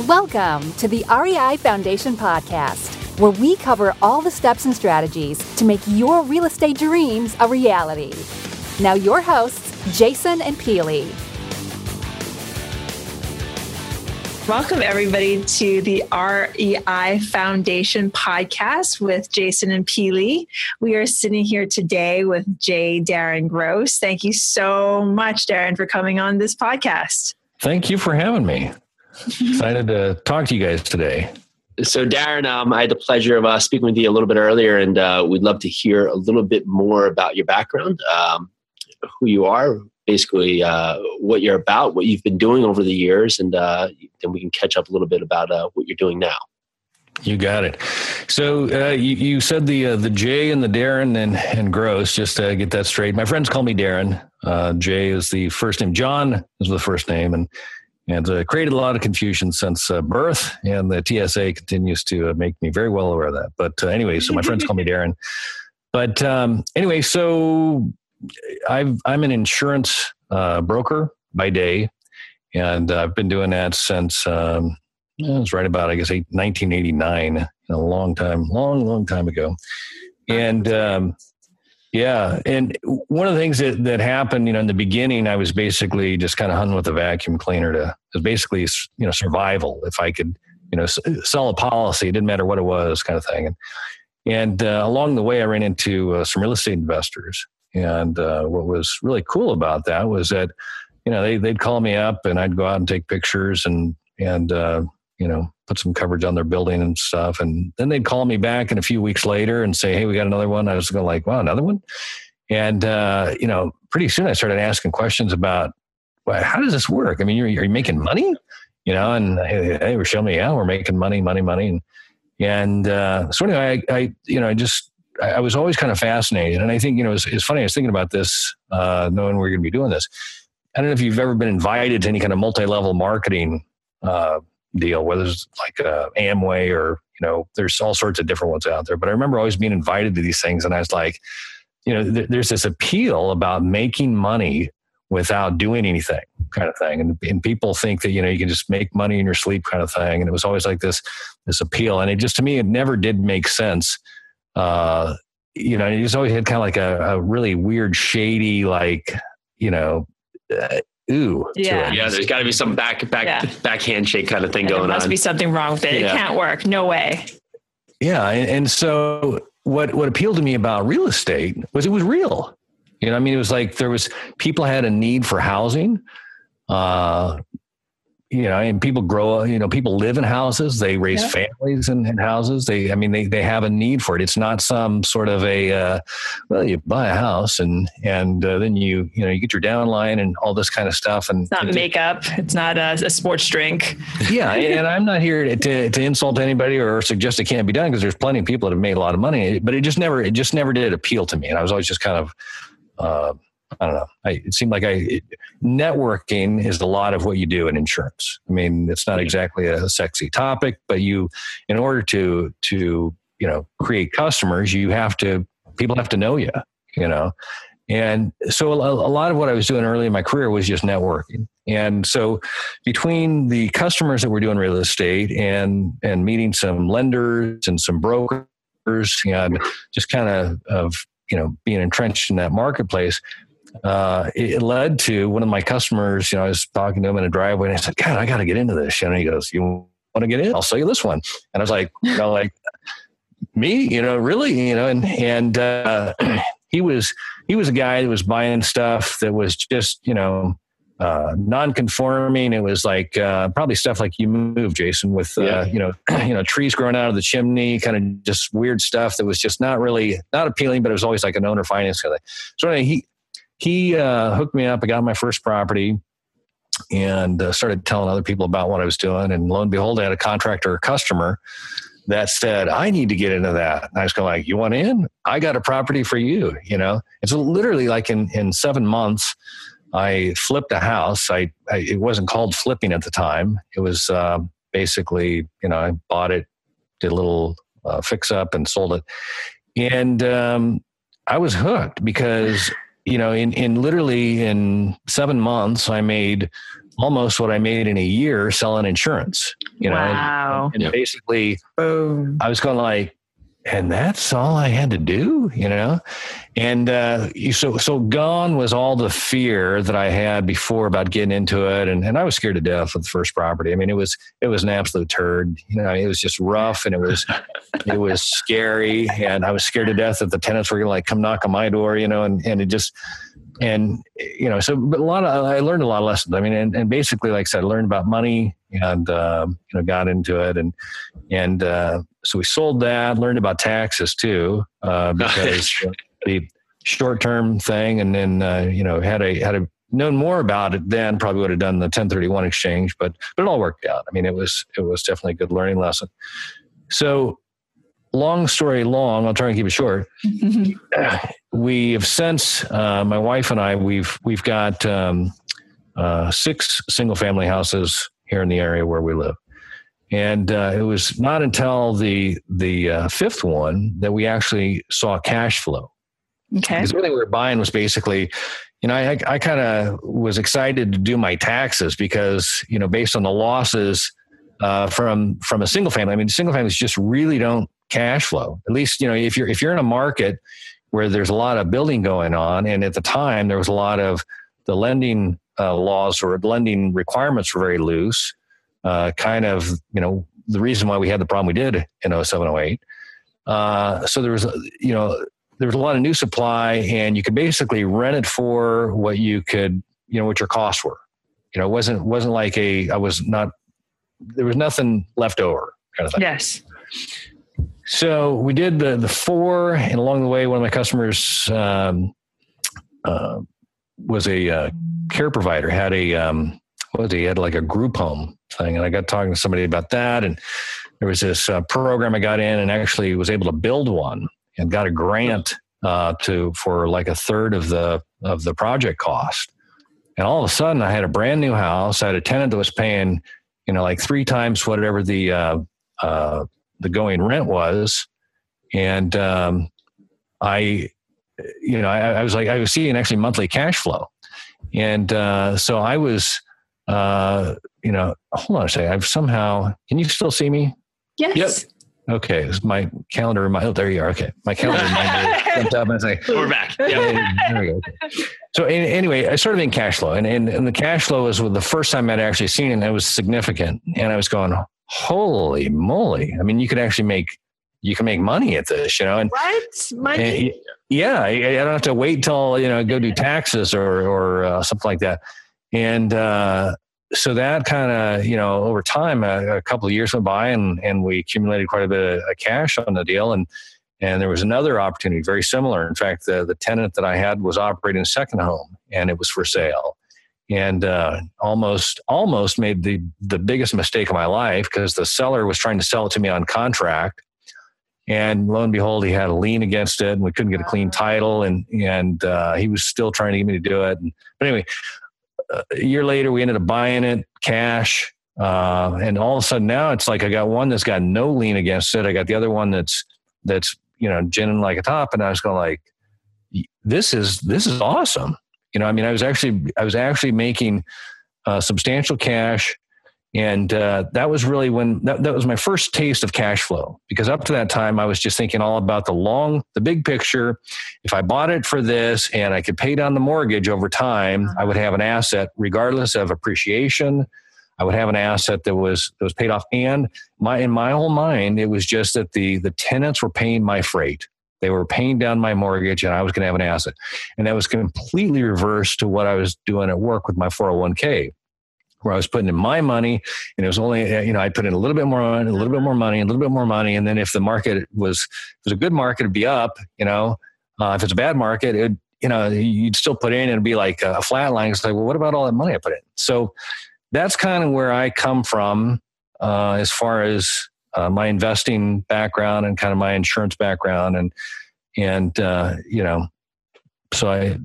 Welcome to the REI Foundation Podcast, where we cover all the steps and strategies to make your real estate dreams a reality. Now, your hosts, Jason and Peely. Welcome, everybody, to the REI Foundation podcast with Jason and Peely. We are sitting here today with Jay Darrin Gross. Thank you so much, Darrin, for coming on this podcast. Thank you for having me. Excited to talk to you guys today. So, Darrin, um, I had the pleasure of uh, speaking with you a little bit earlier, and uh, we'd love to hear a little bit more about your background, um, who you are, basically uh, what you're about, what you've been doing over the years, and uh, then we can catch up a little bit about uh, what you're doing now. You got it. So uh, you, you said the uh, the J and the Darrin and and Gross. Just to get that straight, my friends call me Darrin. Uh, J is the first name. John is the first name, and and uh, created a lot of confusion since uh, birth. And the TSA continues to uh, make me very well aware of that. But uh, anyway, so my friends call me Darrin. But um, anyway, so I've, I'm an insurance uh, broker by day, and I've been doing that since um, it was right about I guess 1989, a long time, long, long time ago. And um, yeah, and one of the things that, that happened, you know, in the beginning, I was basically just kind of hunting with a vacuum cleaner to, basically, you know, survival. If I could, you know, sell a policy, it didn't matter what it was, kind of thing. And and uh, along the way, I ran into uh, some real estate investors. And uh, what was really cool about that was that, you know, they they'd call me up and I'd go out and take pictures and and uh, you know put some coverage on their building and stuff. And then they'd call me back in a few weeks later and say, Hey, we got another one. I was going like, wow, another one. And, uh, you know, pretty soon I started asking questions about, well, how does this work? I mean, you're, are you making money? You know, and they were showing me, yeah, we're making money, money, money. And, and uh, so anyway, I, I, you know, I just, I, was always kind of fascinated. And I think, you know, it's, it's funny. I was thinking about this, uh, knowing we're going to be doing this. I don't know if you've ever been invited to any kind of multi-level marketing uh, deal, whether it's like uh, Amway or you know, there's all sorts of different ones out there. But I remember always being invited to these things, and I was like, you know, th- there's this appeal about making money without doing anything, kind of thing. And, and people think that you know you can just make money in your sleep, kind of thing. And it was always like this this appeal, and it just to me it never did make sense. Uh, you know, it just always had kind of like a, a really weird, shady, like you know, uh, ooh. Yeah. Yeah. There's got to be some back, back, yeah. back handshake kind of thing going on. There must be something wrong with it. Yeah. It can't work. No way. Yeah. And, and, so what, what appealed to me about real estate was it was real. You know, I mean, it was like there was people had a need for housing. Uh, you know, and people grow, you know, people live in houses, they raise yeah. families in, in, houses. They, I mean, they, they have a need for it. It's not some sort of a, uh, well, you buy a house and, and uh, then you, you know, you get your downline and all this kind of stuff. And it's not makeup. It's not a, a sports drink. Yeah. and I'm not here to, to insult anybody or suggest it can't be done because there's plenty of people that have made a lot of money, but it just never, it just never did appeal to me. And I was always just kind of, uh, I don't know. I, it seemed like I it, networking is a lot of what you do in insurance. I mean, it's not exactly a sexy topic, but you, in order to to you know create customers, you have to people have to know you. You know, and so a, a lot of what I was doing early in my career was just networking. And so between the customers that were doing real estate and and meeting some lenders and some brokers and just kind of of you know being entrenched in that marketplace uh, it led to one of my customers. You know, I was talking to him in a driveway, and I said, "God, I got to get into this." And he goes, "You want to get in? I'll sell you this one." And I was like, "You know, like me? You know, really? You know?" And and uh, he was he was a guy that was buying stuff that was just you know uh, non-conforming. It was like uh, probably stuff like you move, Jason, with uh, yeah. you know, you know, trees growing out of the chimney, kind of just weird stuff that was just not really not appealing, but it was always like an owner finance kind of. Thing. So anyway, he he uh, hooked me up. I got my first property and uh, started telling other people about what I was doing. And lo and behold, I had a contractor, a customer that said, I need to get into that. And I was going like, you want in? I got a property for you, you know? And so literally like in, in seven months, I flipped a house. I, I it wasn't called flipping at the time. It was uh, basically, you know, I bought it, did a little uh, fix up and sold it. And um, I was hooked because you know, in, in literally in seven months, I made almost what I made in a year selling insurance. You know, wow. and, and basically, Boom. I was going like, and that's all I had to do, you know. And uh, so, so gone was all the fear that I had before about getting into it, and, and I was scared to death of the first property. I mean, it was it was an absolute turd. You know, it was just rough, and it was it was scary, and I was scared to death that the tenants were going to like come knock on my door, you know, and and it just and you know, so but a lot of I learned a lot of lessons. I mean, and, and basically, like I said, I learned about money and uh, you know got into it, and and uh, so we sold that. Learned about taxes too uh, because the short term thing, and then uh, you know had a had a known more about it then probably would have done the 1031 exchange but but it all worked out i mean it was it was definitely a good learning lesson so long story long, I'll try and keep it short. we have since uh, my wife and I we've we've got um, uh, six single family houses here in the area where we live, and uh, it was not until the the uh, fifth one that we actually saw cash flow. Okay, because everything we were buying was basically. You know, I, I kind of was excited to do my taxes because, you know, based on the losses uh, from from a single family. I mean, single families just really don't cash flow. At least, you know, if you're if you're in a market where there's a lot of building going on, and at the time there was a lot of the lending uh, laws or lending requirements were very loose. Uh, kind of, you know, the reason why we had the problem we did in 07, 08. Uh, so there was, you know, there was a lot of new supply, and you could basically rent it for what you could, you know, what your costs were. You know, it wasn't wasn't like a I was not there was nothing left over kind of thing. Yes. So we did the the four, and along the way, one of my customers um, uh, was a uh, care provider. Had a um, what was he? Had like a group home thing, and I got talking to somebody about that. And there was this uh, program I got in, and actually was able to build one, and got a grant uh, to for like a third of the of the project cost. And all of a sudden, I had a brand new house. I had a tenant that was paying, you know, like three times whatever the uh, uh, the going rent was, and um, I, you know, I, I, was like I was seeing actually monthly cash flow, and uh, so I was, uh, you know, hold on a second. I've somehow can you still see me? Yes. Yep. Okay, my calendar. My oh, there you are. Okay, my calendar jumped up. I was like, "We're back." Yeah, there we go. Okay. So anyway, I started in cash flow, and, and and the cash flow was the first time I'd actually seen it. and It was significant, and I was going, holy moly. I mean, you could actually make, you can make money at this, you know, and what money? And, yeah. I, I, don't have to wait till, you know, go do taxes or, or uh, something like that. And, uh, so that kind of, you know, over time, a, a, couple of years went by and, and we accumulated quite a bit of cash on the deal. And, and there was another opportunity very similar. In fact, the, the tenant that I had was operating a second home and it was for sale and uh, almost almost made the the biggest mistake of my life because the seller was trying to sell it to me on contract, and lo and behold, he had a lien against it, and we couldn't get a clean title, and and uh, he was still trying to get me to do it. And, but anyway, a year later, we ended up buying it cash. Uh, and all of a sudden now it's like I got one that's got no lien against it. I got the other one that's that's you know ginning like a top, and I was going like, this is this is awesome you know, I mean, I was actually I was actually making uh, substantial cash, and uh, that was really when that, that was my first taste of cash flow. Because up to that time, I was just thinking all about the long, the big picture. If I bought it for this and I could pay down the mortgage over time, I would have an asset, regardless of appreciation. I would have an asset that was that was paid off, and my in my whole mind, it was just that the the tenants were paying my freight. They were paying down my mortgage and I was going to have an asset. And that was completely reversed to what I was doing at work with my 401k where I was putting in my money and it was only, you know, I'd put in a little bit more money, a little bit more money, a little bit more money. And then if the market was, if it was a good market, it'd be up, you know, uh, if it's a bad market, it, you know, you'd still put in and it'd be like a flat line. It's like, well, what about all that money I put in? So that's kind of where I come from uh, as far as uh, my investing background and kind of my insurance background and and uh, you know so I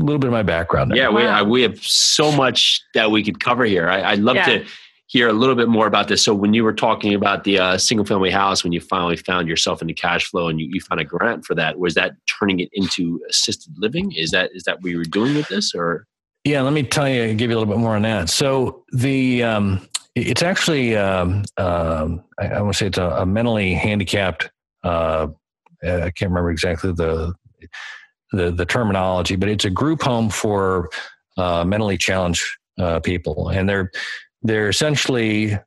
a little bit of my background. There. Yeah, we wow. we have so much that we could cover here. I, would love yeah. to hear a little bit more about this. So when you were talking about the uh, single family house, when you finally found yourself in the cash flow and you, you found a grant for that, was that turning it into assisted living? Is that is that what you were doing with this or? Yeah, let me tell you, give you a little bit more on that. So the um, it's actually um, uh, I, I want to say it's a, a mentally handicapped. Uh, I can't remember exactly the the the terminology, but it's a group home for uh, mentally challenged uh, people, and they're they're essentially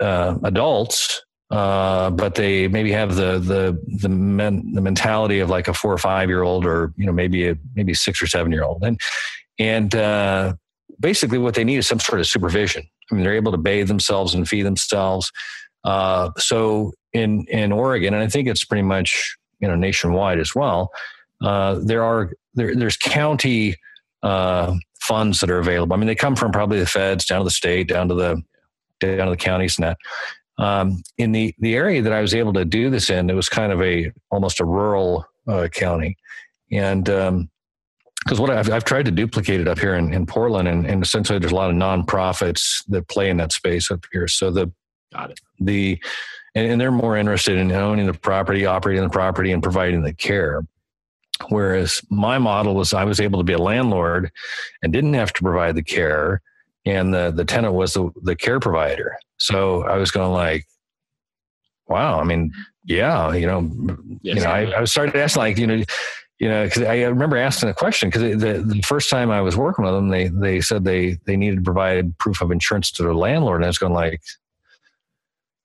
uh, adults, uh, but they maybe have the the the, men, the mentality of like a four or five year old, or you know maybe a maybe six or seven year old, and and uh, basically what they need is some sort of supervision. I mean, they're able to bathe themselves and feed themselves. Uh, so in in Oregon, and I think it's pretty much you know nationwide as well. Uh, there are there, there's county uh, funds that are available. I mean, they come from probably the feds down to the state, down to the down to the counties and that. Um, in the the area that I was able to do this in, it was kind of a almost a rural uh, county, and um, because what I've, I've, tried to duplicate it up here in, in Portland, and, and, essentially there's a lot of nonprofits that play in that space up here. So the got it. The and, and they're more interested in owning the property, operating the property, and providing the care. Whereas my model was I was able to be a landlord and didn't have to provide the care, and the the tenant was the the care provider. So I was going like, wow. I mean, yeah, you know, yes, you know, I, I was starting to ask like, you know you know, because I remember asking a question because the, the first time I was working with them, they they said they they needed to provide proof of insurance to their landlord, and I was going like,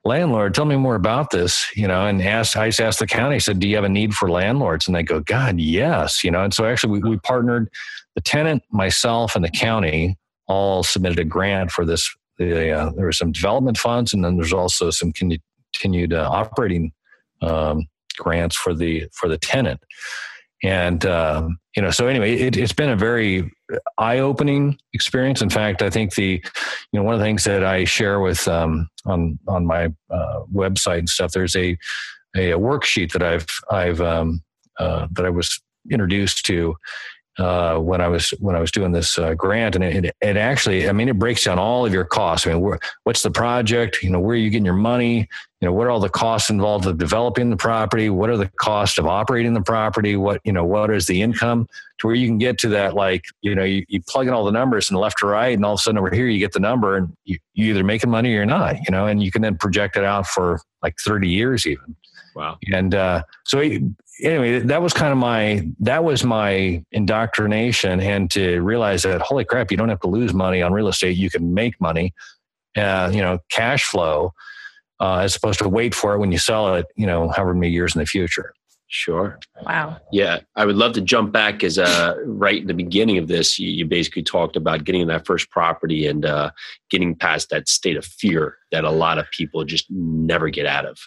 landlord, tell me more about this, you know, and asked, I just asked the county, I said, do you have a need for landlords? And they go, God, yes, you know, and so actually we, we partnered the tenant, myself and the county all submitted a grant for this. The, uh, there were some development funds and then there's also some continued uh, operating um, grants for the, for the tenant and um, you know so anyway it, has been a very eye-opening experience. In fact i think the you know one of the things that i share with um, on on my uh, website and stuff there's a a, a worksheet that i've i've um, uh, that i was introduced to uh, when I was when I was doing this uh, grant, and it, it, actually, I mean, it breaks down all of your costs. I mean, where, what's the project? You know, where are you getting your money? You know, what are all the costs involved of developing the property? What are the costs of operating the property? What you know, what is the income to where you can get to that? Like, you know, you, you plug in all the numbers and left to right, and all of a sudden over here you get the number, and you, you either making money or you're not. You know, and you can then project it out for like 30 years even. Wow. And uh, so anyway, that was kind of my that was my indoctrination, and to realize that holy crap, you don't have to lose money on real estate; you can make money, uh, you know, cash flow, uh, as opposed to wait for it when you sell it, you know, however many years in the future. Sure. Wow. Yeah, I would love to jump back as uh, right in the beginning of this, you, you basically talked about getting that first property and uh, getting past that state of fear that a lot of people just never get out of.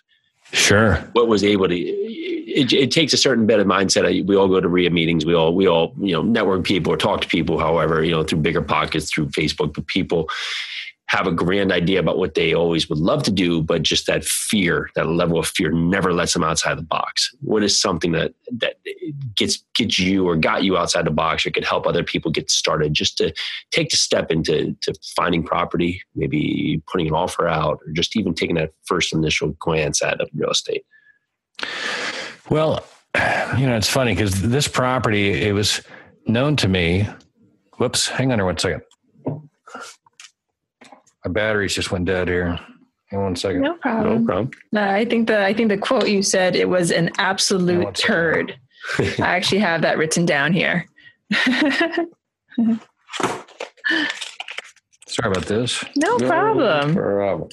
Sure. What was able to it, it, takes a certain bit of mindset. We all go to REIA meetings. We all we all you know network people or talk to people. However, you know through BiggerPockets, through Facebook, but people have a grand idea about what they always would love to do, but just that fear, that level of fear, never lets them outside the box. What is something that that gets gets you or got you outside the box, or could help other people get started, just to take the step into to finding property, maybe putting an offer out, or just even taking that first initial glance at real estate. Well, you know, it's funny because this property it was known to me. Whoops, hang on here one second. My batteries just went dead here. Hang one second. No problem. No problem. No, I think the I think the quote you said it was an absolute turd. I actually have that written down here. Sorry about this. No problem. No problem.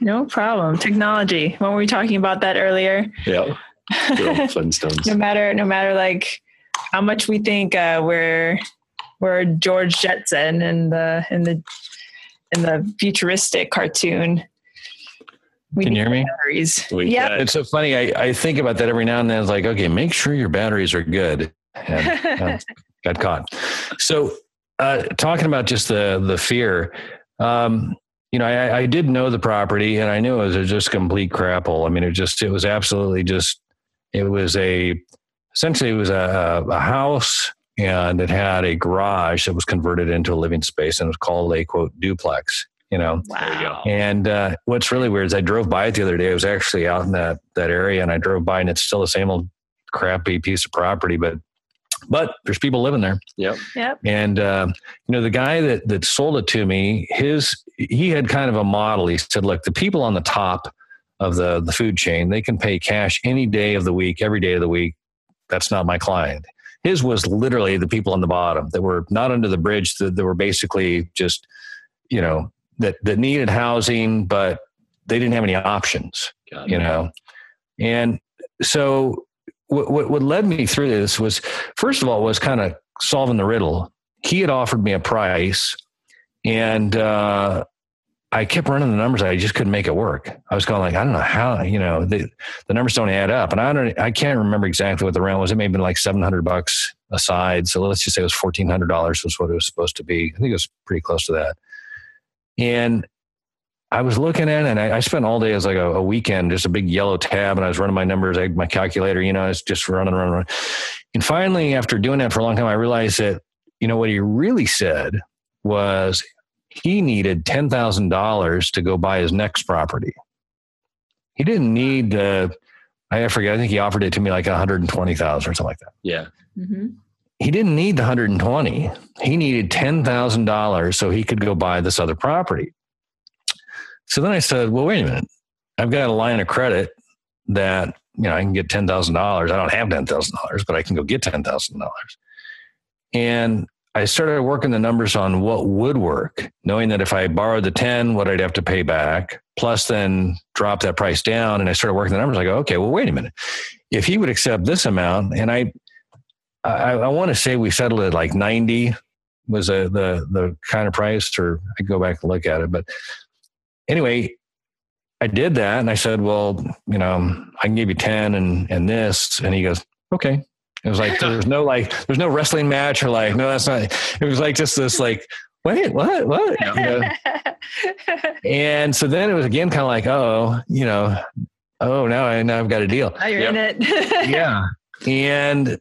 No problem. Technology. When were we talking about that earlier? Yeah. Flintstones. no matter, no matter like how much we think uh, we're we're George Jetson in the in the in the futuristic cartoon. We Can you hear me? Batteries. Yeah, it's so funny. I, I think about that every now and then. It's like, okay, make sure your batteries are good. And, uh, got caught. So, uh, talking about just the the fear, um, you know, I, I, did know the property, and I knew it was just complete crapple. I mean, it just it was absolutely just. It was a essentially it was a, a house and it had a garage that was converted into a living space and it was called a quote duplex you know wow and uh, what's really weird is i drove by it the other day i was actually out in that that area and i drove by and it's still the same old crappy piece of property but but there's people living there. Yep. Yep. And uh, you know, the guy that that sold it to me, his he had kind of a model. He said, "Look, the people on the top of the the food chain, they can pay cash any day of the week, every day of the week. That's not my client." His was literally the people on the bottom that were not under the bridge. That, that were basically just, you know, that that needed housing, but they didn't have any options. You know, and so what, what, what led me through this was first of all was kind of solving the riddle. He had offered me a price, and uh, I kept running the numbers. I just couldn't make it work. I was going like, I don't know how, you know, the, the numbers don't add up. And I don't, I can't remember exactly what the round was. It may have been like 700 bucks a side. So let's just say it was $1,400 was what it was supposed to be. I think it was pretty close to that. And I was looking at it and I, I spent all day as like a, a, weekend, just a big yellow tab, and I was running my numbers, I my calculator, you know, I was just running, running, running. And finally, after doing that for a long time, I realized that, you know, what he really said was he needed $10,000 to go buy his next property. He didn't need, the, I forget, I think he offered it to me like 120,000 or something like that. Yeah. Mm-hmm. He didn't need the 120. He needed $10,000 so he could go buy this other property. So then I said, well, wait a minute. I've got a line of credit that, you know, I can get $10,000. I don't have $10,000, but I can go get $10,000. And I started working the numbers on what would work, knowing that if I borrowed the 10, what I'd have to pay back, plus then drop that price down. And I started working the numbers. I go, okay, well, wait a minute. If he would accept this amount, and I, I, I want to say we settled at like 90 was a, the, the kind of price, or I go back and look at it, but anyway, I did that and I said, well, you know, I can give you 10 and, and this. And he goes, okay. It was like, there was no like, there's no wrestling match or like, no, that's not, it was like just this like, wait, what, what? You know? and so then it was again kind of like, oh, you know, oh, now I, now I've got a deal. Now you're yep. in it. yeah. And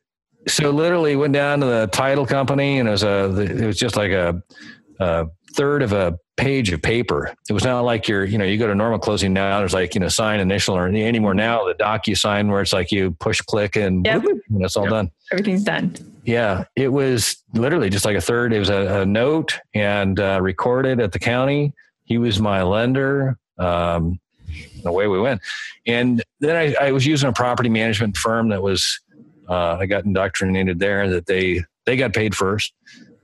so literally went down to the title company and it was a, it was just like a, a third of a page of paper. It was not like you're, you know, you go to normal closing now, there's like, you know, sign initial or anymore now, the DocuSign where it's like you push click and yep. whoop, and it's all yep. done. Everything's done. Yeah. It was literally just like a third. It was a, a note and uh, recorded at the county. He was my lender. Um, away we went. And then I, I, was using a property management firm that was, uh, I got indoctrinated there that they, they got paid first.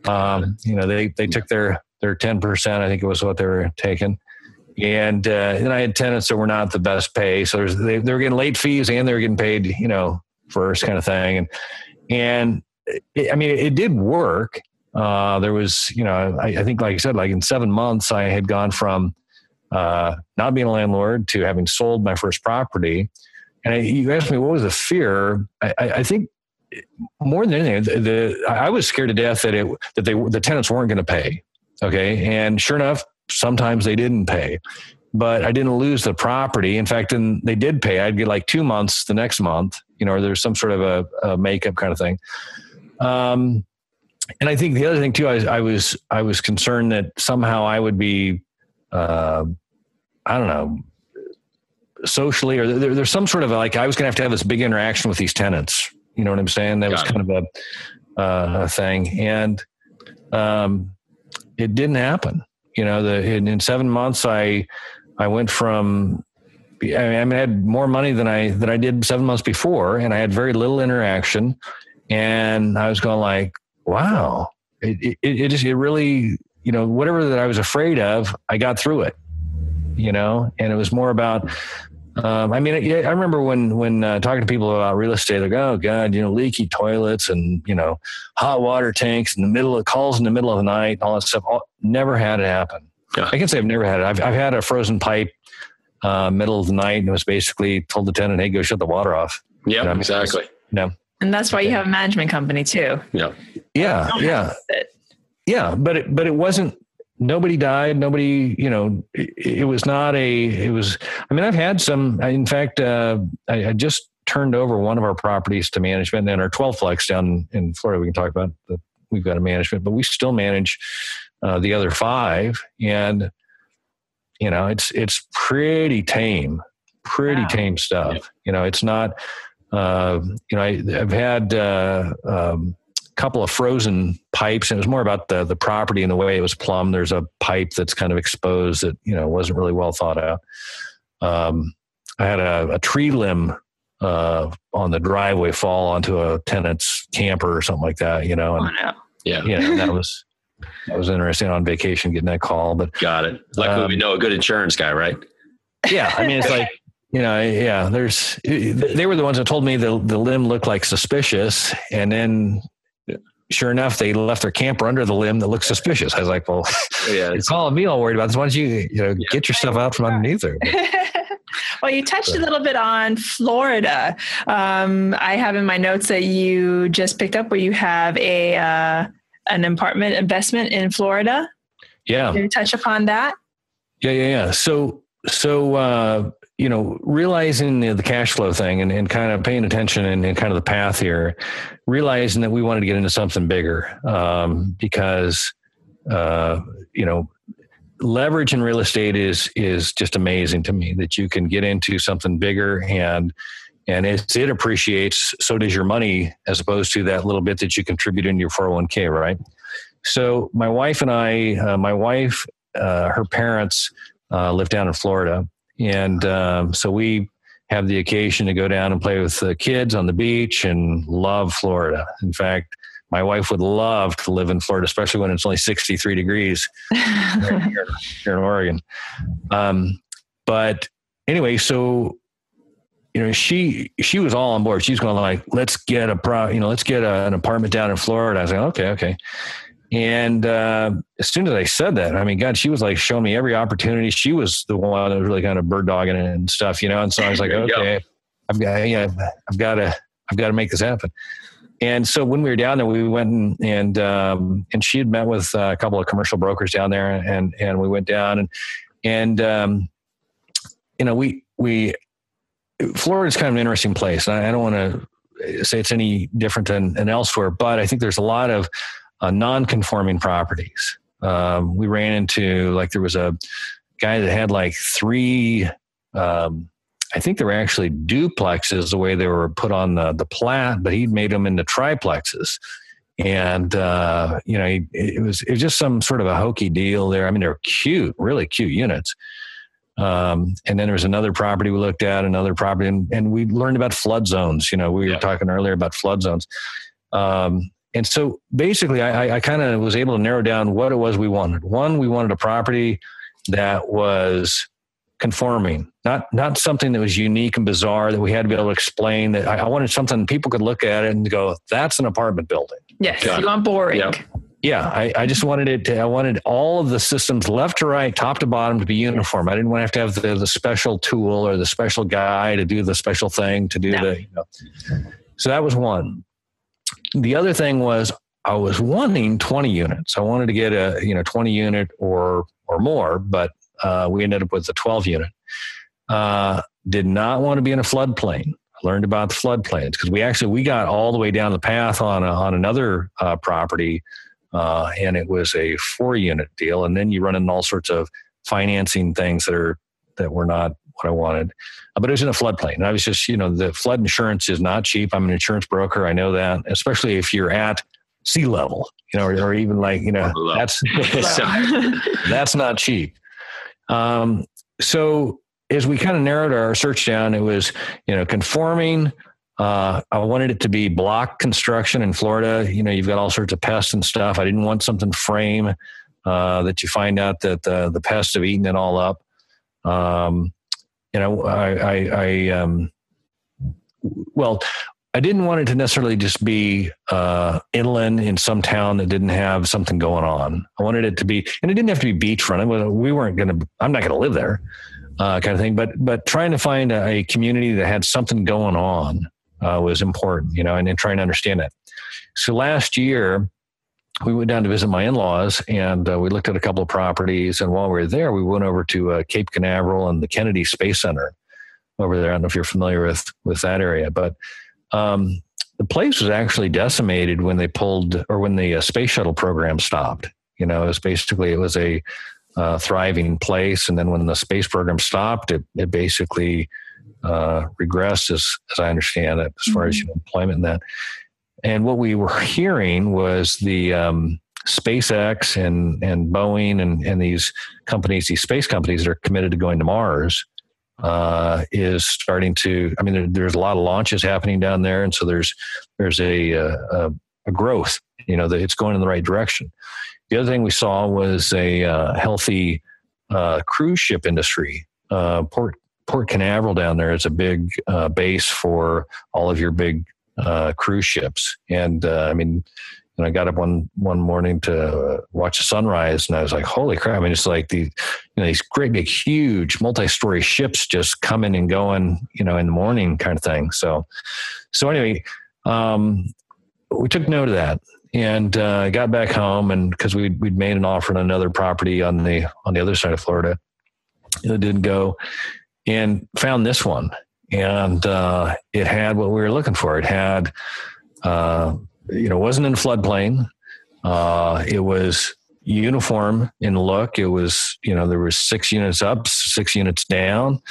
Um, you know, they, they took their, their 10%, I think it was what they were taking. And uh, then I had tenants that were not the best pay. So they, they were getting late fees and they were getting paid, you know, first kind of thing. And, and it, I mean, it, it did work. Uh, there was, you know, I, I, think, like I said, like in seven months, I had gone from uh, not being a landlord to having sold my first property. And I, you asked me what was the fear. I, I think more than anything, the, the, I was scared to death that it that they the tenants weren't going to pay. Okay. And sure enough, sometimes they didn't pay, but I didn't lose the property. In fact, and they did pay. I'd get like two months the next month, you know, or there's some sort of a, a makeup kind of thing. Um, and I think the other thing too, I was, I was, I was concerned that somehow I would be, uh, I don't know, socially, or there, there's some sort of like, I was going to have to have this big interaction with these tenants. You know what I'm saying? That Got was kind of a, uh, a thing. And, um, it didn't happen. You know, the in, in seven months, I I went from I mean, I had more money than I than I did seven months before, and I had very little interaction. And I was going like, wow, it, it, it just it really you know whatever that I was afraid of, I got through it. You know, and it was more about um, I mean, I remember when when uh, talking to people about real estate, like, oh god, you know, leaky toilets and you know, hot water tanks in the middle of calls in the middle of the night, all that stuff. All, never had it happen. Yeah. I can say I've never had it. I've I've had a frozen pipe uh, middle of the night, and it was basically told the tenant, "Hey, go shut the water off." Yeah, you know, exactly. No, and that's why you have a management company too. Yeah, yeah, yeah, yeah. But it but it wasn't nobody died nobody you know it, it, was not a it was i mean i've had some in fact uh, I, I, just turned over one of our properties to management and our 12 plex down in florida we can talk about that we've got a management but we still manage uh, the other five and you know it's it's pretty tame pretty wow. tame stuff yeah. you know it's not uh, you know I, have had uh, um, couple of frozen pipes. And it was more about the the property and the way it was plumbed. There's a pipe that's kind of exposed that you know wasn't really well thought out. Um, I had a, a tree limb uh, on the driveway fall onto a tenant's camper or something like that. You know, and Oh, no. Yeah. yeah, that was that was interesting on vacation getting that call. But Got it. Luckily, we Um, know a good insurance guy, right? yeah, I mean, it's like you know, yeah. There's they were the ones that told me the the limb looked like suspicious, and then sure enough, they left their camper under the limb that looked suspicious. I was like, well, Yeah. it's all me all worried about. So why don't you you know Yeah. get your stuff out from underneath there? well, you touched a little bit on Florida. Um, I have in my notes that you just picked up where you have a uh, an apartment investment in Florida. Yeah, Can you touch upon that? Yeah, yeah, yeah. So, so uh, you know, realizing the, the cash flow thing and, and kind of paying attention and, and kind of the path here, realizing that we wanted to get into something bigger um, because uh, you know leverage in real estate is is just amazing to me that you can get into something bigger and and as it appreciates so does your money as opposed to that little bit that you contribute in your 401k right? So my wife and i uh, my wife uh, her parents uh, live down in florida and um, so we have the occasion to go down and play with the kids on the beach and love florida in fact my wife would love to live in Florida, especially when it's only 63 degrees here, here in Oregon. Um, but anyway, so you know, she she was all on board. She's going like, let's get a pro, you know, let's get a, an apartment down in Florida. I was like, okay, okay. And uh, as soon as I said that, I mean, God, she was like showing me every opportunity. She was the one that was really kind of bird dogging it and stuff, you know. And so I was like, There you go. okay, I've got, yeah, I've got to, I've got to make this happen. And so when we were down there, we went and and, um, and she had met with a couple of commercial brokers down there, and and we went down and and um, you know we we Florida's kind of an interesting place. I, I don't want to say it's any different than, than elsewhere, but I think there's a lot of uh, non-conforming properties. Um, we ran into like there was a guy that had like three. Um, I think they were actually duplexes the way they were put on the the plat, but he made them into triplexes. And uh, you know, he, it was it was just some sort of a hokey deal there. I mean, they're cute, really cute units. Um, and then there was another property we looked at, another property, and, and we learned about flood zones. You know, we Yeah. were talking earlier about flood zones. Um, and so basically, I, I- I kind of was able to narrow down what it was we wanted. One, we wanted a property that was conforming, not not something that was unique and bizarre that we had to be able to explain. That I, I wanted something people could look at it and go, "That's an apartment building." yes, Got you want boring. Yep. Yeah, I, I just wanted it to, I wanted all of the systems left to right, top to bottom to be uniform. I didn't want to have to have the, the special tool or the special guy to do the special thing to do No. the, you know. So that was one. The other thing was I was wanting 20 units. I wanted to get a, you know, 20 unit or, or more, but uh, we ended up with a 12 unit. Uh, did not want to be in a floodplain. I learned about the floodplains because we actually, we got all the way down the path on, a, on another uh, property uh, and it was a four unit deal. And then you run into all sorts of financing things that are that were not what I wanted. Uh, but it was in a floodplain. And I was just, you know, the flood insurance is not cheap. I'm an insurance broker. I know that, especially if you're at sea level, you know, or, or even like, you know, that's that's not cheap. Um, so as we kind of narrowed our search down, it was, you know, conforming. Uh, I wanted it to be block construction in Florida. You know, you've got all sorts of pests and stuff. I didn't want something frame uh, that you find out that the, the pests have eaten it all up. Um, you know, I, I, I um, well, I didn't want it to necessarily just be uh, inland in some town that didn't have something going on. I wanted it to be, and it didn't have to be beachfront. We weren't going to. I'm not going to live there, uh, kind of thing. But but trying to find a, a community that had something going on uh, was important, you know, and, and trying to understand that. So last year, we went down to visit my in-laws, and uh, we looked at a couple of properties. And while we were there, we went over to uh, Cape Canaveral and the Kennedy Space Center over there. I don't know if you're familiar with with that area, but um, the place was actually decimated when they pulled or when the uh, space shuttle program stopped. You know, it was basically it was a uh, thriving place, and then when the space program stopped, it it basically uh, regressed, as as I understand it, as far as you know, employment and that. And what we were hearing was the um, SpaceX and and Boeing and and these companies, these space companies that are committed to going to Mars, uh, is starting to. I mean, there, there's a lot of launches happening down there, and so there's there's a a, a growth. You know, that it's going in the right direction. The other thing we saw was a uh, healthy uh, cruise ship industry. Uh, Port Port Canaveral down there is a big uh, base for all of your big uh, cruise ships, and uh, I mean and I got up one one morning to watch the sunrise, and I was like, "Holy crap!" I mean, it's like the you know these great big, huge, multi-story ships just coming and going, you know, in the morning kind of thing. So, so anyway, um, we took note of that, and uh, got back home, and because we we'd made an offer on another property on the on the other side of Florida, it didn't go, and found this one, and uh, it had what we were looking for. It had. Uh, you know, wasn't in floodplain. Uh, it was uniform in look. It was, you know, there was six units up, six units down.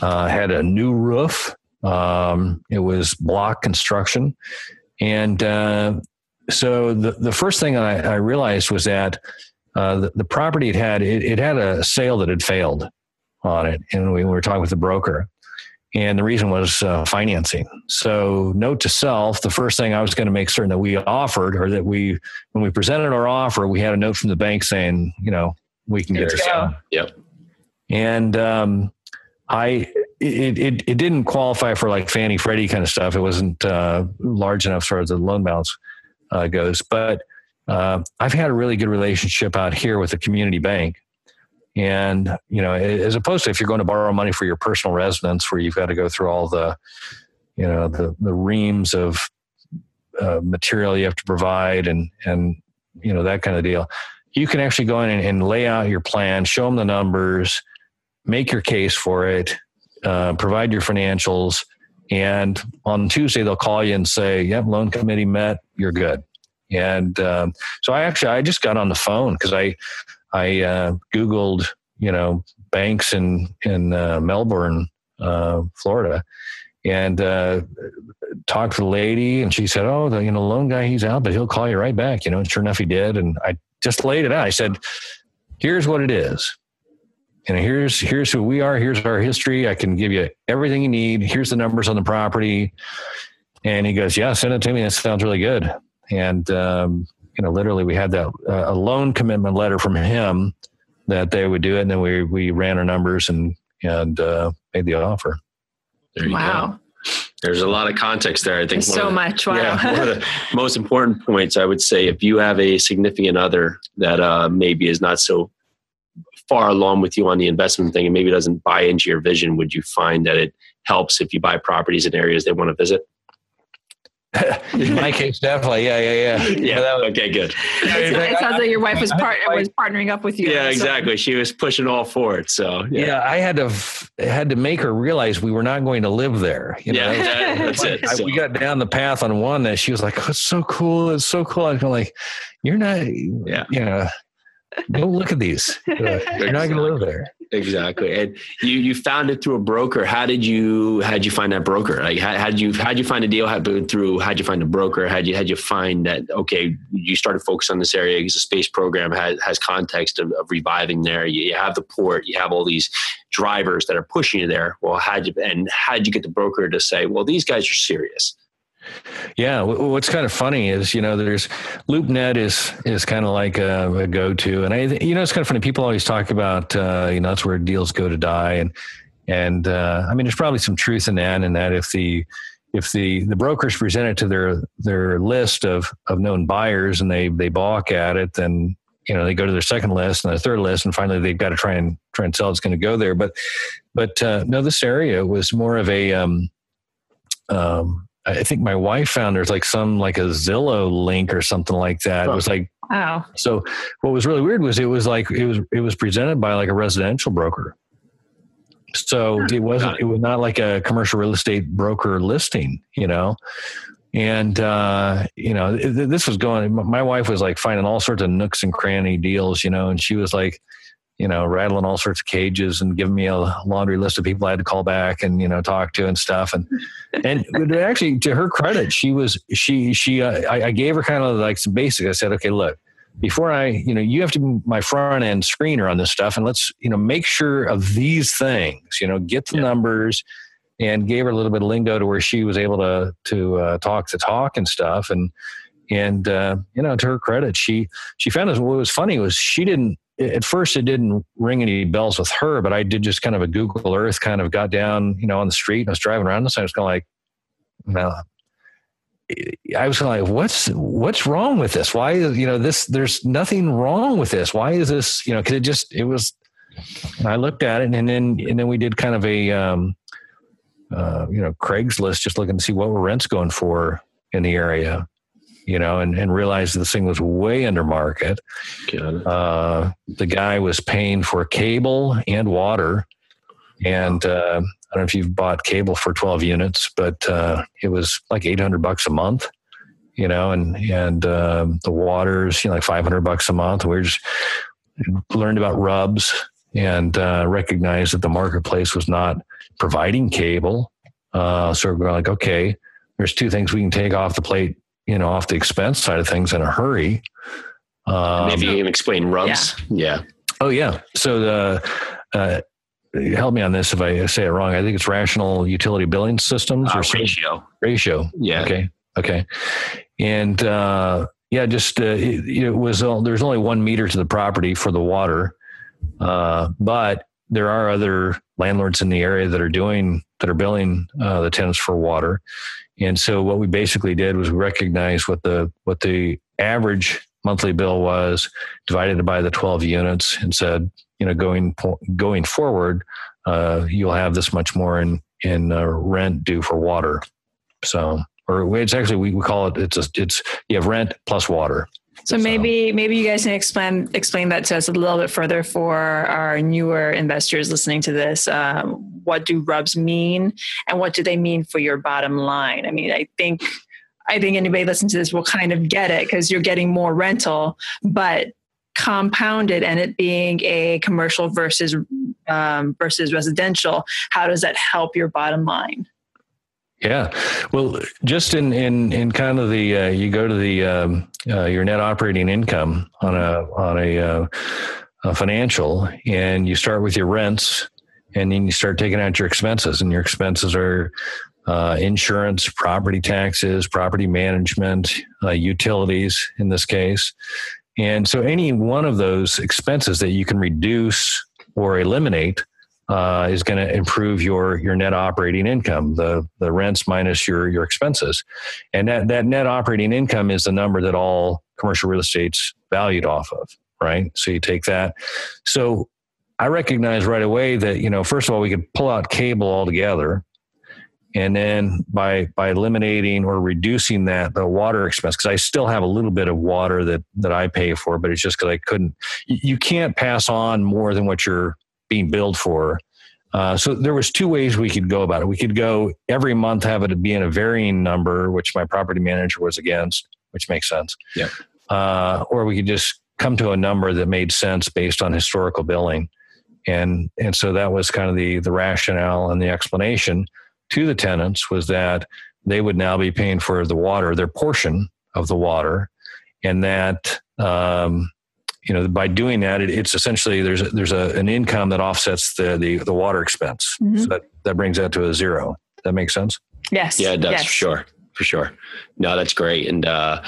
Uh, had a new roof. Um, it was block construction, and uh, so the the first thing I, I realized was that uh, the, the, property it had it, it, had a sale that had failed on it, and we were talking with the broker, and the reason was uh, financing. So, note to self: the first thing I was going to make certain that we offered, or that we, when we presented our offer, we had a note from the bank saying, you know, we can get this done. Yep. And um, I, it, it, it didn't qualify for like Fannie Freddie kind of stuff. It wasn't uh, large enough as far as the loan balance uh, goes. But uh, I've had a really good relationship out here with the community bank and, you know, as opposed to if you're going to borrow money for your personal residence where you've got to go through all the, you know, the, the reams of uh, material you have to provide and, and, you know, that kind of deal. You can actually go in and, and lay out your plan, show them the numbers, make your case for it, uh, provide your financials. And on Tuesday, they'll call you and say, yep, loan committee met, you're good. And um, so I actually, I just got on the phone because I, I uh, Googled, you know, banks in in uh, Melbourne, uh, Florida, and uh, talked to the lady, and she said, "Oh, the you know loan guy, he's out, but he'll call you right back." You know, and sure enough, he did. And I just laid it out. I said, "Here's what it is." And here's here's who we are. Here's our history. I can give you everything you need. Here's the numbers on the property. And he goes, "Yeah, send it to me. That sounds really good." And um, you know, literally we had that uh, a loan commitment letter from him that they would do it, and then we we ran our numbers and and uh, made the offer. There you wow. go. There's a lot of context there. I think so the, much. Wow. Yeah, one of the most important points I would say if you have a significant other that uh, maybe is not so far along with you on the investment thing and maybe doesn't buy into your vision, would you find that it helps if you buy properties in areas they want to visit? in my case, definitely. Yeah, yeah, yeah. Yeah. that was, okay, good. it sounds like your wife was part was partnering up with you. Yeah, exactly. She was pushing all for it. So yeah. yeah, I had to had to make her realize we were not going to live there. You know? Yeah, that's it. I, we got down the path on one that she was like, oh, "It's so cool! It's so cool." I'm like, "You're not, yeah, you know, don't look at these. You're not going to live there." Exactly. And you you found it through a broker. How did you how did you find that broker? Like how, how did you how did you find a deal how, through how did you find a broker? How did you how did you find that okay you started focus on this area because the space program has, has context of, of reviving there. You, you, have the port you have all these drivers that are pushing you there. Well how did you and how did you get the broker to say well these guys are serious yeah, what's kind of funny is you know there's LoopNet is is kind of like a, a go to, and I you know it's kind of funny. People always talk about uh, you know that's where deals go to die, and and uh, I mean there's probably some truth in that. In that if the if the the brokers present it to their their list of of known buyers and they they balk at it, then you know they go to their second list and their third list, and finally they've got to try and try and sell. It's going to go there, but but uh, no, this area was more of a um, um, I think my wife found there's like some like a Zillow link or something like that. It was like wow. So what was really weird was it was like it was it was presented by like a residential broker. So it wasn't it was not like a commercial real estate broker listing, you know. And uh, you know, this was going. My wife was like finding all sorts of nooks and cranny deals, you know, and she was like, you know, rattling all sorts of cages and giving me a laundry list of people I had to call back and you know talk to and stuff. And and actually, to her credit, she was she she uh, I, I gave her kind of like some basics. I said, okay, look, before I, you know, you have to be my front end screener on this stuff, and let's you know make sure of these things. You know, get the yeah. numbers. And gave her a little bit of lingo to where she was able to to uh, talk the talk and stuff, and and uh, you know to her credit she she found us what was funny was she didn't at first it didn't ring any bells with her, but I did just kind of a Google Earth kind of got down, you know, on the street and I was driving around and I was kind of like, well, I was kind of like, what's, what's wrong with this? Why is, you know, this, there's nothing wrong with this. Why is this, you know, cause it just, it was, I looked at it and then, and then we did kind of a, um, uh, you know, Craigslist, just looking to see what were rents going for in the area you know, and, and realized this thing was way under market. Uh, the guy was paying for cable and water. And uh, I don't know if you've bought cable for 12 units, but uh, it was like 800 bucks a month, you know, and, and um, the water's, you know, like 500 bucks a month. We just learned about RUBS and uh, recognized that the marketplace was not providing cable. Uh, so we're like, okay, there's two things we can take off the plate you know, off the expense side of things in a hurry. Um, Maybe you can explain RUBS. Yeah. yeah. Oh yeah. So the uh, help me on this if I say it wrong. I think it's rational utility billing systems uh, or ratio. Ratio. Yeah. Okay. Okay. And uh, yeah, just uh, it, it, was uh, there's only one meter to the property for the water, uh, but there are other landlords in the area that are doing that are billing uh, the tenants for water, and so what we basically did was we recognized what the what the average monthly bill was, divided it by the 12 units, and said, you know, going going forward, uh, you'll have this much more in in uh, rent due for water. So, or it's actually we, we call it it's a, it's you have rent plus water. So maybe maybe you guys can explain explain that to us a little bit further for our newer investors listening to this. Um, what do RUBS mean, and what do they mean for your bottom line? I mean, I think I think anybody listening to this will kind of get it because you're getting more rental, but compounded and it being a commercial versus um, versus residential. How does that help your bottom line? Yeah, well, just in in in kind of the uh, you go to the um, uh, your net operating income on a on a, uh, a, financial, and you start with your rents, and then you start taking out your expenses, and your expenses are uh, insurance, property taxes, property management, uh, utilities in this case, and so any one of those expenses that you can reduce or eliminate uh, is going to improve your your net operating income, the the rents minus your your expenses, and that that net operating income is the number that all commercial real estate's valued off of, right? So you take that. So I recognize right away that you know first of all we could pull out cable altogether, and then by by eliminating or reducing that the water expense because I still have a little bit of water that that I pay for, but it's just because I couldn't. You can't pass on more than what you're being billed for. Uh, so there was two ways we could go about it. We could go every month have it be in a varying number, which my property manager was against, which makes sense. Yeah. Uh, or we could just come to a number that made sense based on historical billing, and and so that was kind of the the rationale and the explanation to the tenants was that they would now be paying for the water, their portion of the water, and that um, you know by doing that it, it's essentially there's a, there's a, an income that offsets the the, the water expense. Mm-hmm. so that, that brings that to a zero. That makes sense? Yes. Yeah it does yes. for sure. For sure. No that's great. And uh,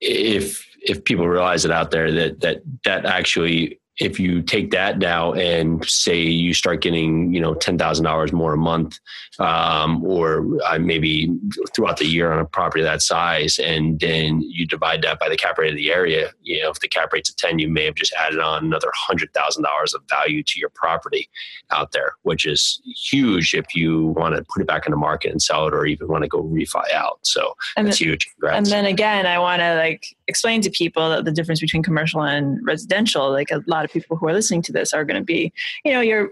if if people realize it out there that that that actually if you take that now and say you start getting you know ten thousand dollars more a month, um, or uh, maybe throughout the year on a property that size, and then you divide that by the cap rate of the area, you know if the cap rate's a ten, you may have just added on another hundred thousand dollars of value to your property out there, which is huge if you want to put it back in the market and sell it, or even want to go refi out. So and that's huge. Congrats. And then again, I want to like explain to people that the difference between commercial and residential. Like a lot of people who are listening to this are going to be, you know, your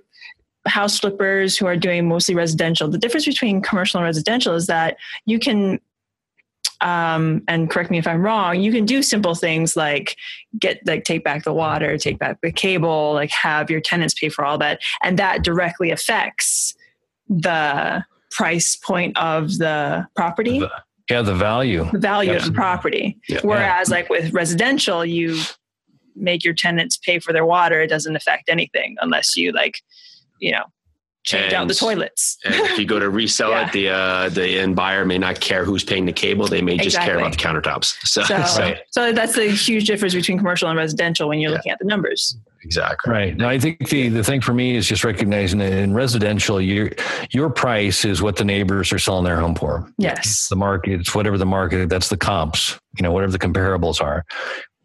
house flippers who are doing mostly residential. The difference between commercial and residential is that you can um, and correct me if I'm wrong, you can do simple things like get like take back the water, take back the cable, like have your tenants pay for all that, and that directly affects the price point of the property. The, yeah, the value. The value Absolutely. of the property. Yeah. Whereas, like with residential, you make your tenants pay for their water. It doesn't affect anything unless you like, you know, change and, out the toilets. and if you go to resell yeah. it, the uh, the end buyer may not care who's paying the cable; they may just exactly. care about the countertops. So, so, so, so, that's the huge difference between commercial and residential when you're yeah. looking at the numbers. Exactly. Right. Now, I think the, the thing for me is just recognizing that in residential, your your price is what the neighbors are selling their home for. Yes. The market, it's whatever the market, that's the comps, you know, whatever the comparables are.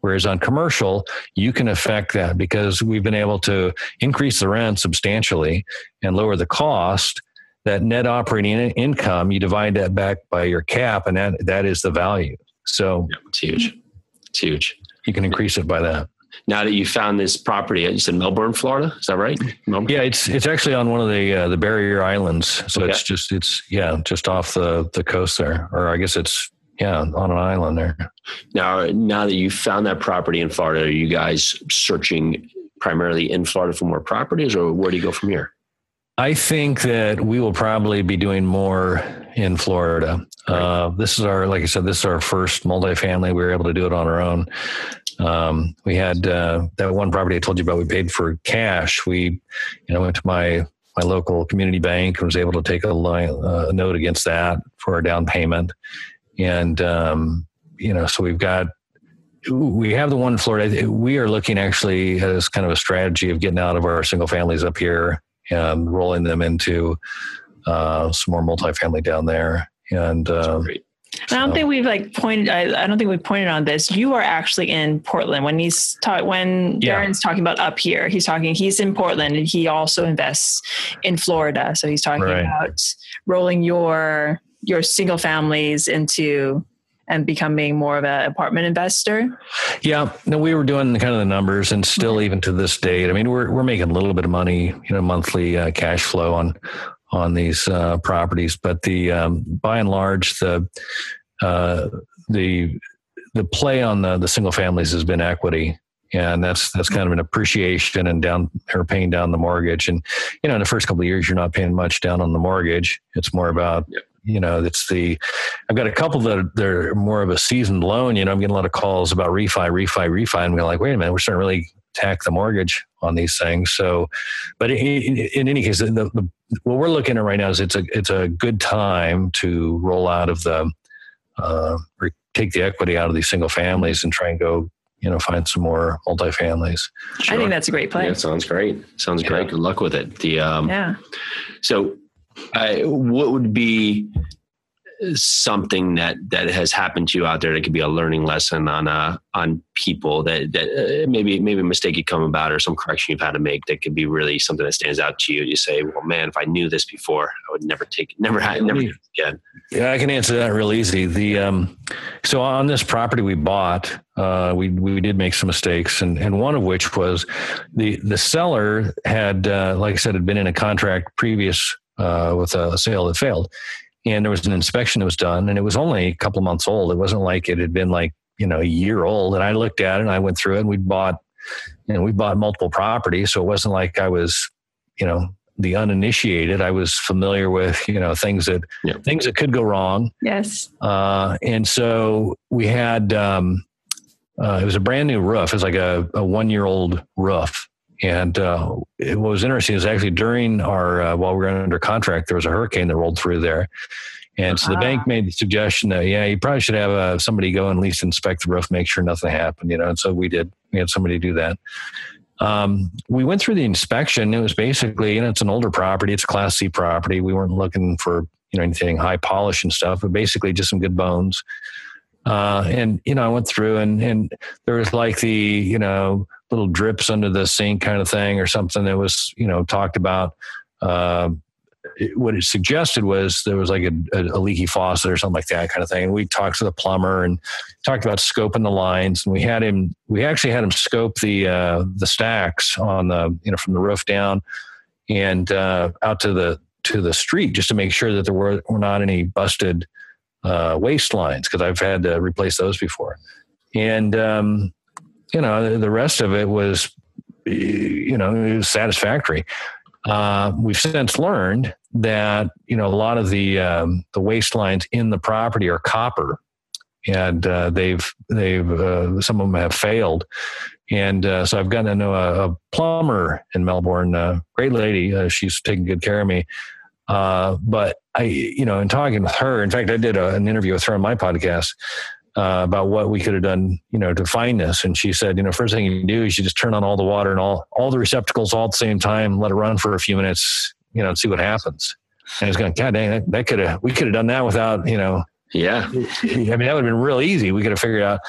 Whereas on commercial, you can affect that because we've been able to increase the rent substantially and lower the cost. That net operating income, you divide that back by your cap, and that that is the value. So yeah, it's huge. It's huge. You can increase it by that. Now that you found this property, you said Melbourne, Florida. Is that right? Melbourne? Yeah, it's it's actually on one of the uh, the barrier islands. So okay. it's just it's yeah, just off the the coast there, or I guess it's yeah, on an island there. Now, now that you found that property in Florida, are you guys searching primarily in Florida for more properties, or where do you go from here? I think that we will probably be doing more in Florida. Uh, this is our, like I said, this is our first multifamily. We were able to do it on our own. Um, we had uh, that one property I told you about. We paid for cash. We, you know, went to my my local community bank and was able to take a, line, uh, a note against that for a down payment and um, you know, so we've got we have the one in Florida. We are looking actually as kind of a strategy of getting out of our single families up here and rolling them into uh, some more multifamily down there. And uh, I don't think we've like pointed. I, I, don't think we pointed on this. You are actually in Portland when he's ta- when yeah. Darrin's talking about up here. He's talking. He's in Portland and he also invests in Florida. So he's talking right. about rolling your your single families into and becoming more of an apartment investor? Yeah, no, we were doing kind of the numbers, and still, even to this date, I mean, we're we're making a little bit of money, you know, monthly uh, cash flow on on these uh, properties, but the um, by and large, the uh, the the play on the the single families has been equity. And that's that's kind of an appreciation and down or paying down the mortgage. And you know, in the first couple of years, you're not paying much down on the mortgage. It's more about yep you know, it's the, I've got a couple that are, they're more of a seasoned loan. You know, I'm getting a lot of calls about refi, refi, refi. And we're like, wait a minute, we're starting to really tack the mortgage on these things. So, but in, in any case, the, the, what we're looking at right now is it's a, it's a good time to roll out of the, uh, or take the equity out of these single families and try and go you know find some more multifamilies. Sure. I think that's a great plan. Yeah, sounds great. Sounds yeah. great. Good luck with it. The um, yeah. So What would be something that that has happened to you out there that could be a learning lesson on uh on people that that uh, maybe maybe a mistake you come about or some correction you've had to make that could be really something that stands out to you you say well man if i knew this before i would never take never had never again. Yeah i can answer that real easy. The um so on this property we bought uh we we did make some mistakes and and one of which was the the seller had uh, like i said had been in a contract previous uh, with a sale that failed. And there was an inspection that was done, and it was only a couple months old. It wasn't like it had been like you know a year old. And I looked at it, and I went through it, and we bought, you know, we bought multiple properties, so it wasn't like I was, you know, the uninitiated. I was familiar with you know things that yeah. things that could go wrong. Yes. Uh, and so we had. Um, uh, it was a brand new roof. It was like a, a one year old roof. And uh, what was interesting is actually during our uh, while we were under contract, there was a hurricane that rolled through there, and so the bank ah. made the suggestion that yeah, you probably should have uh, somebody go and at least inspect the roof, make sure nothing happened, you know. And so we did. We had somebody do that. Um, we went through the inspection. It was basically, you know, it's an older property. It's a Class C property. We weren't looking for you know anything high polish and stuff, but basically just some good bones. Uh, and you know, I went through and and there was like the you know little drips under the sink kind of thing or something that was you know talked about. Uh, it, what it suggested was there was like a, a, leaky faucet or something like that kind of thing. And we talked to the plumber and talked about scoping the lines. And we had him, we actually had him scope the uh, the stacks on the you know from the roof down and uh, out to the to the street just to make sure that there were, were not any busted uh, waste lines because I've had to replace those before. And, um, you know, the rest of it was, you know, it was satisfactory. Uh, we've since learned that, you know, a lot of the, um, the waste lines in the property are copper and uh, they've they've uh, some of them have failed. And uh, so I've gotten to know a, a plumber in Melbourne, uh, great lady. Uh, she's taking good care of me. Uh, but I, you know, in talking with her, in fact, I did a, an interview with her on my podcast about what we could have done, you know, to find this. And she said, you know, first thing you do is you just turn on all the water and all all the receptacles all at the same time, let it run for a few minutes, you know, and see what happens. And I was going, God dang, that, that could have we could have done that without, you know, yeah. I mean, that would have been real easy. We could have figured out.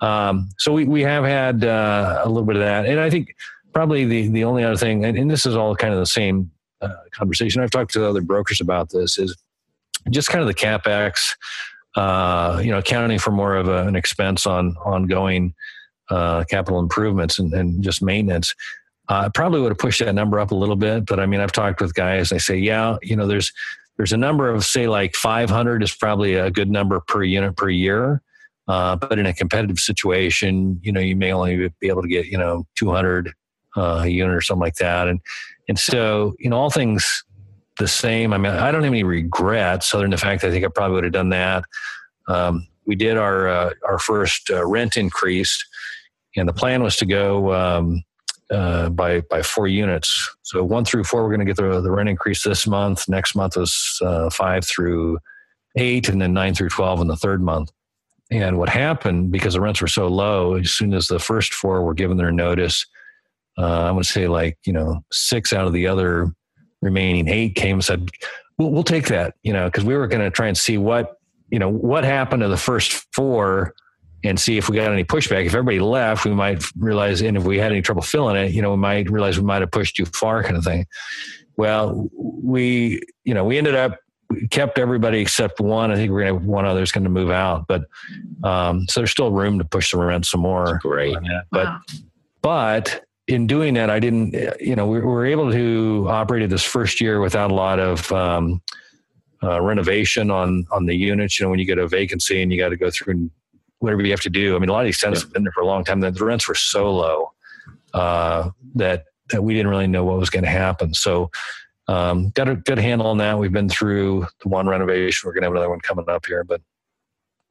Um, so we, we have had uh, a little bit of that. And I think probably the, the only other thing, and, and this is all kind of the same uh, conversation. I've talked to other brokers about this is just kind of the capex, uh, you know, accounting for more of a, an expense on ongoing uh, capital improvements and, and just maintenance. Uh, probably would have pushed that number up a little bit, but I mean, I've talked with guys. They say, yeah, you know, there's there's a number of say like 500 is probably a good number per unit per year. Uh, but in a competitive situation, you know, you may only be able to get, you know, 200 uh, a unit or something like that. And, and so, you know, all things the same. I mean, I don't have any regrets other than the fact I think I probably would have done that. Um, we did our, uh, our first uh, rent increase and the plan was to go, um, uh, by by four units. So one through four, we're going to get the the rent increase this month. Next month was uh, five through eight, and then nine through twelve in the third month. And what happened because the rents were so low, as soon as the first four were given their notice, uh, I would say like you know six out of the other remaining eight came and said, "We'll, we'll take that," you know, because we were going to try and see what you know what happened to the first four and see if we got any pushback. If everybody left, we might realize, and if we had any trouble filling it, you know, we might realize we might have pushed too far, kind of thing. Well, we, you know, we ended up we kept everybody except one. I think we're gonna have one other's going to move out, but um, so there's still room to push the rent some more. That's great, but wow. but in doing that, I didn't. You know, we, we, were able to operate it this first year without a lot of. Um, uh, renovation on on the units. You know, when you get a vacancy and you got to go through and whatever you have to do. I mean, a lot of these tenants yeah. have been there for a long time. The, the rents were so low uh, that that we didn't really know what was going to happen. So, um, got a good handle on that. We've been through the one renovation. We're going to have another one coming up here, but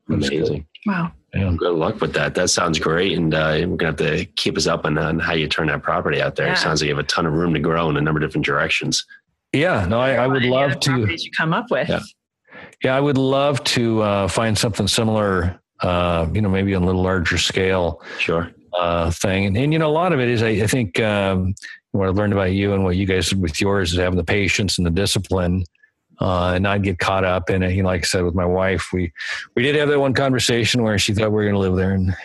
amazing. Wow. Yeah. Good luck with that. That sounds great. And uh, we're going to have to keep us up on, on how you turn that property out there. Yeah. It sounds like you have a ton of room to grow in a number of different directions. Yeah, no, I, I would love to. You come up with. Yeah. yeah, I would love to uh, find something similar uh, you know, maybe on a little larger scale. Sure. Uh, thing. And, and, you know, a lot of it is, I, I think, um, what I learned about you and what you guys did with yours is having the patience and the discipline uh, and not get caught up in it. You know, like I said with my wife, we we did have that one conversation where she thought we were going to live there, and,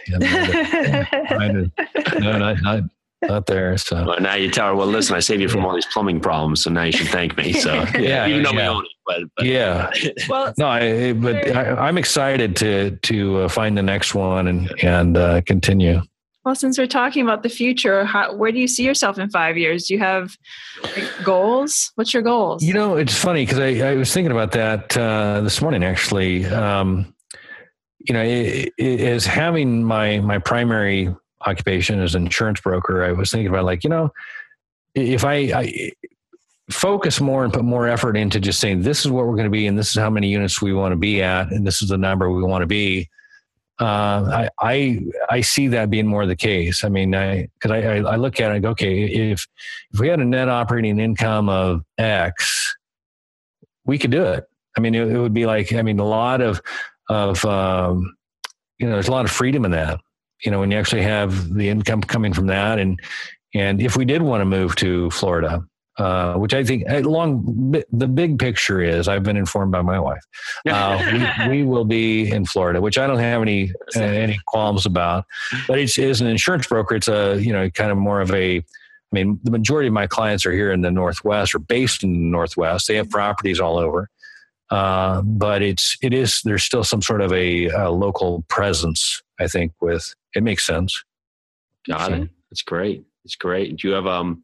and no, not, not not there. So well, now you tell her, well, listen, I saved you from all these plumbing problems, so now you should thank me. So yeah, even though yeah. we own it, but, but yeah. well, no, I, but I, am excited to to uh, find the next one and and uh, continue. Well, since we're talking about the future, how, where do you see yourself in five years? Do you have like, goals? What's your goals? You know, it's funny because I, I was thinking about that uh, this morning actually. Um, you know, it, it, as having my my primary occupation as an insurance broker, I was thinking about like, you know, if I, I focus more and put more effort into just saying this is what we're going to be and this is how many units we want to be at and this is the number we want to be uh, I, I I see that being more the case. I mean, I because I, I look at it and go, okay, if if we had a net operating income of X, we could do it. I mean, it, it would be like I mean, a lot of of um, you know, there's a lot of freedom in that you know, when you actually have the income coming from that, and and if we did want to move to Florida, uh, which I think along the big picture is, I've been informed by my wife, uh, we, we, will be in Florida, which I don't have any uh, any qualms about. But it's as an insurance broker, it's a you know kind of more of a. I mean, the majority of my clients are here in the Northwest or based in the Northwest. They have properties all over, uh, but it's it is there's still some sort of a, a local presence. I think with it makes sense. Got it. It's great. It's great. Do you have um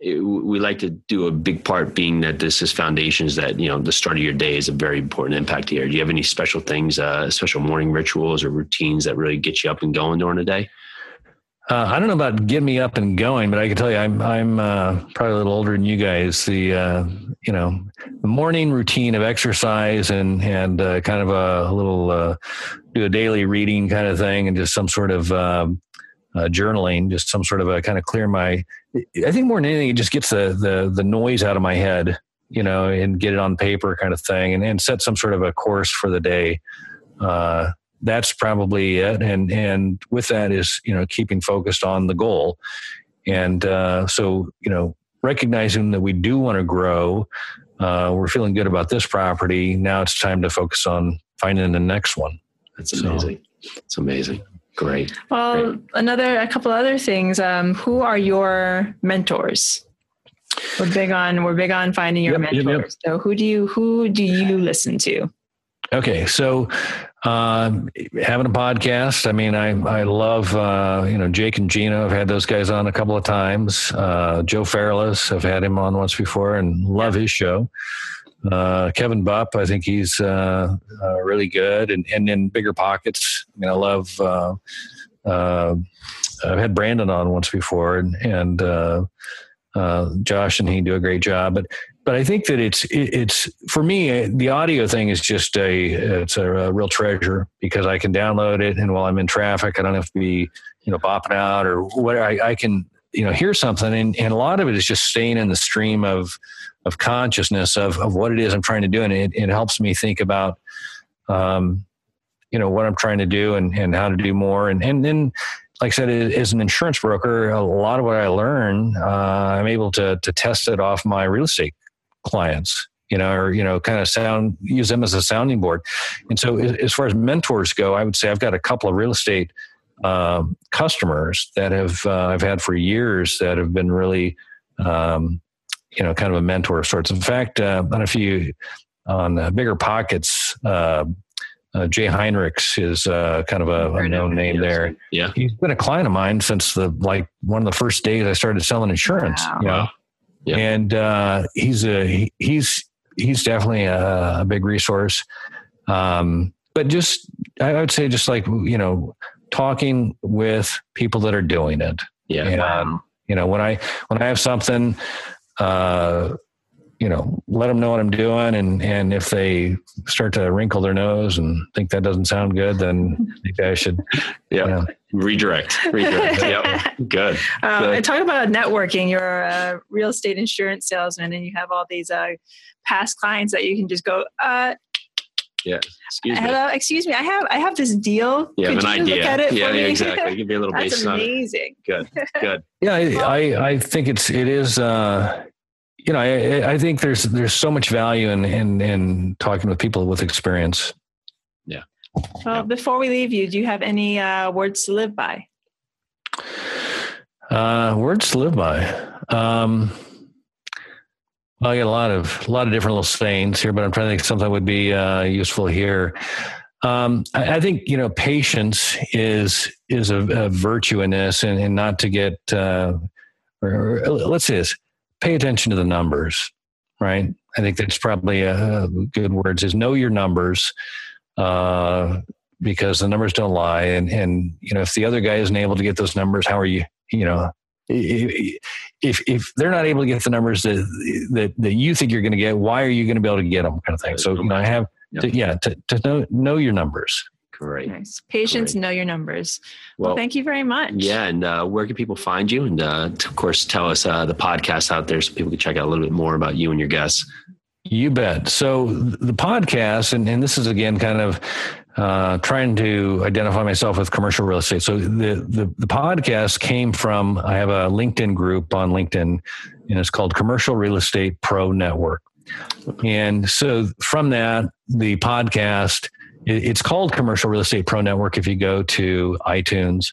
it, we like to do a big part being that this is foundations that you know the start of your day is a very important impact here. Do you have any special things, uh, special morning rituals or routines that really get you up and going during the day? Uh, I don't know about getting me up and going, but I can tell you, I'm I'm uh, probably a little older than you guys. The uh, you know the morning routine of exercise and and uh, kind of a, a little uh, do a daily reading kind of thing, and just some sort of um, uh, journaling, just some sort of a kind of clear my. I think more than anything, it just gets the the the noise out of my head, you know, and get it on paper, kind of thing, and and set some sort of a course for the day that's probably it. And and with that is you know keeping focused on the goal, and uh, so you know recognizing that we do want to grow. Uh, we're feeling good about this property. Now it's time to focus on finding the next one. That's amazing. So, it's amazing. Great. Well, Great. another a couple other things. Um, who are your mentors? We're big on we're big on finding your yep, mentors. Yep, yep. So who do you who do you listen to? Okay, so um, having a podcast. I mean, I I love uh, you know Jake and Gino. I've had those guys on a couple of times. Uh, Joe Fairless, I've had him on once before, and love his show. Uh, Kevin Bupp, I think he's uh, uh, really good, and and in BiggerPockets. I mean, I love. Uh, I've had Brandon on once before, and and Josh and he do a great job. But but I think that it's it's for me the audio thing is just a it's a, a, real treasure because I can download it and while I'm in traffic I don't have to be you know bopping out or what I, I can you know hear something and, and a lot of it is just staying in the stream of of consciousness of of what it is I'm trying to do and it, it helps me think about um you know what I'm trying to do and and how to do more and and then like I said, as an insurance broker, a lot of what I learn, uh, I'm able to to test it off my real estate clients you know, or you know, kind of sound use them as a sounding board. And so, as far as mentors go, I would say I've got a couple of real estate um, customers that have uh, I've had for years that have been really, um, you know, kind of a mentor of sorts. In fact, uh, on a few on uh, BiggerPockets. Uh, uh, Jay Hinrichs is uh, kind of a, a known name there. Yeah, he's been a client of mine since the like one of the first days I started selling insurance. Wow. You know, yeah. and uh, he's a he's he's definitely a, a big resource. Um, but just I would say just like you know talking with people that are doing it. Yeah. And, wow. You know when I when I have something, uh, you know, let them know what I'm doing, and and if they start to wrinkle their nose and think that doesn't sound good, then maybe I should, yeah, you know. redirect, redirect. yep, good. Um, good. And talk about networking. You're a real estate insurance salesman, and you have all these uh, past clients that you can just go. Uh, yeah. Excuse me. Hello. Excuse me. I have I have this deal. Yeah, Could an idea. Look at it yeah, for yeah, exactly. Give me a little That's amazing. Good. Good. Yeah, I, I, I think it's it is uh, you know, I, I think there's there's so much value in in in talking with people with experience. Yeah. Well, yeah. before we leave you, do you have any uh, words to live by? Uh, words to live by. Um, I got a lot of a lot of different little sayings here, but I'm trying to think something would be uh, useful here. Um, I, I, think you know patience is is a, a virtue in this, and, and not to get. Uh, or, or, let's say this: pay attention to the numbers, right? I think that's probably a, good words is know your numbers, uh, because the numbers don't lie. And, and, you know, if the other guy isn't able to get those numbers, how are you, you know, if, if they're not able to get the numbers that, that, that you think you're going to get, why are you going to be able to get them kind of thing? So, you know, I have, to, yeah, to, to know, know your numbers. Great. Nice. Patience, Great. know your numbers. Well, well, thank you very much. Yeah. And uh, where can people find you? And uh, of course, tell us uh, the podcast out there so people can check out a little bit more about you and your guests. You bet. So the podcast, and, and this is again kind of uh, trying to identify myself with commercial real estate. So the, the, the podcast came from I have a LinkedIn group on LinkedIn, and it's called Commercial Real Estate Pro Network. And so from that, the podcast it's called Commercial Real Estate Pro Network if you go to iTunes,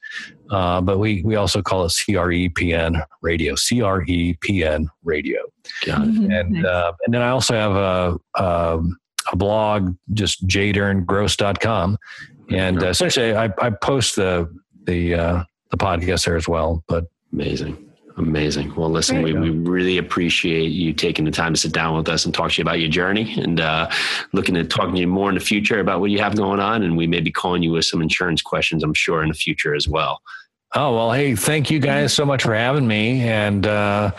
uh, but we we also call it CREPN Radio, CREPN Radio. Got it. Mm-hmm. And uh, and then I also have a a, um, a blog, just jdarringross.com, and uh, essentially I, I post the the uh, the podcast there as well. But amazing. Amazing. Well, listen, we, we really appreciate you taking the time to sit down with us and talk to you about your journey and uh, looking at talking to you more in the future about what you have going on. And we may be calling you with some insurance questions, I'm sure, in the future as well. Oh, well, hey, thank you guys so much for having me. And uh,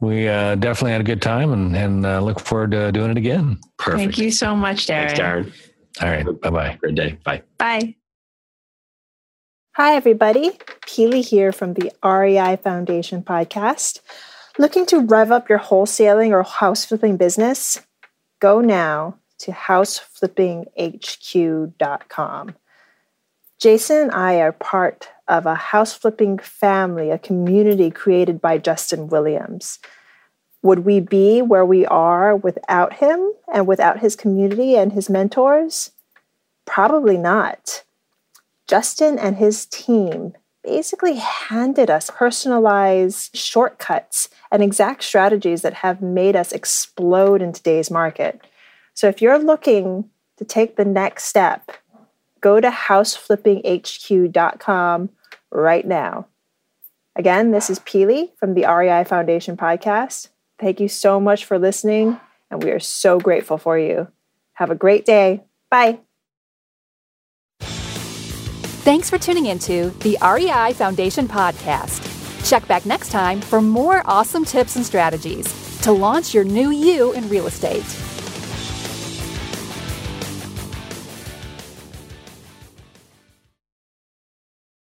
we uh, definitely had a good time and, and uh, look forward to doing it again. Perfect. Thank you so much, Darrin. Thanks, Darrin. All right. Bye bye. Great day. Bye. Bye. Hi, everybody. Peely here from the REI Foundation podcast. Looking to rev up your wholesaling or house flipping business? Go now to houseflippinghq.com. Jason and I are part of a house flipping family, a community created by Justin Williams. Would we be where we are without him and without his community and his mentors? Probably not. Justin and his team basically handed us personalized shortcuts and exact strategies that have made us explode in today's market. So if you're looking to take the next step, go to houseflippinghq.com right now. Again, this is Peely from the REI Foundation podcast. Thank you so much for listening, and we are so grateful for you. Have a great day. Bye. Thanks for tuning into the REI Foundation podcast. Check back next time for more awesome tips and strategies to launch your new you in real estate.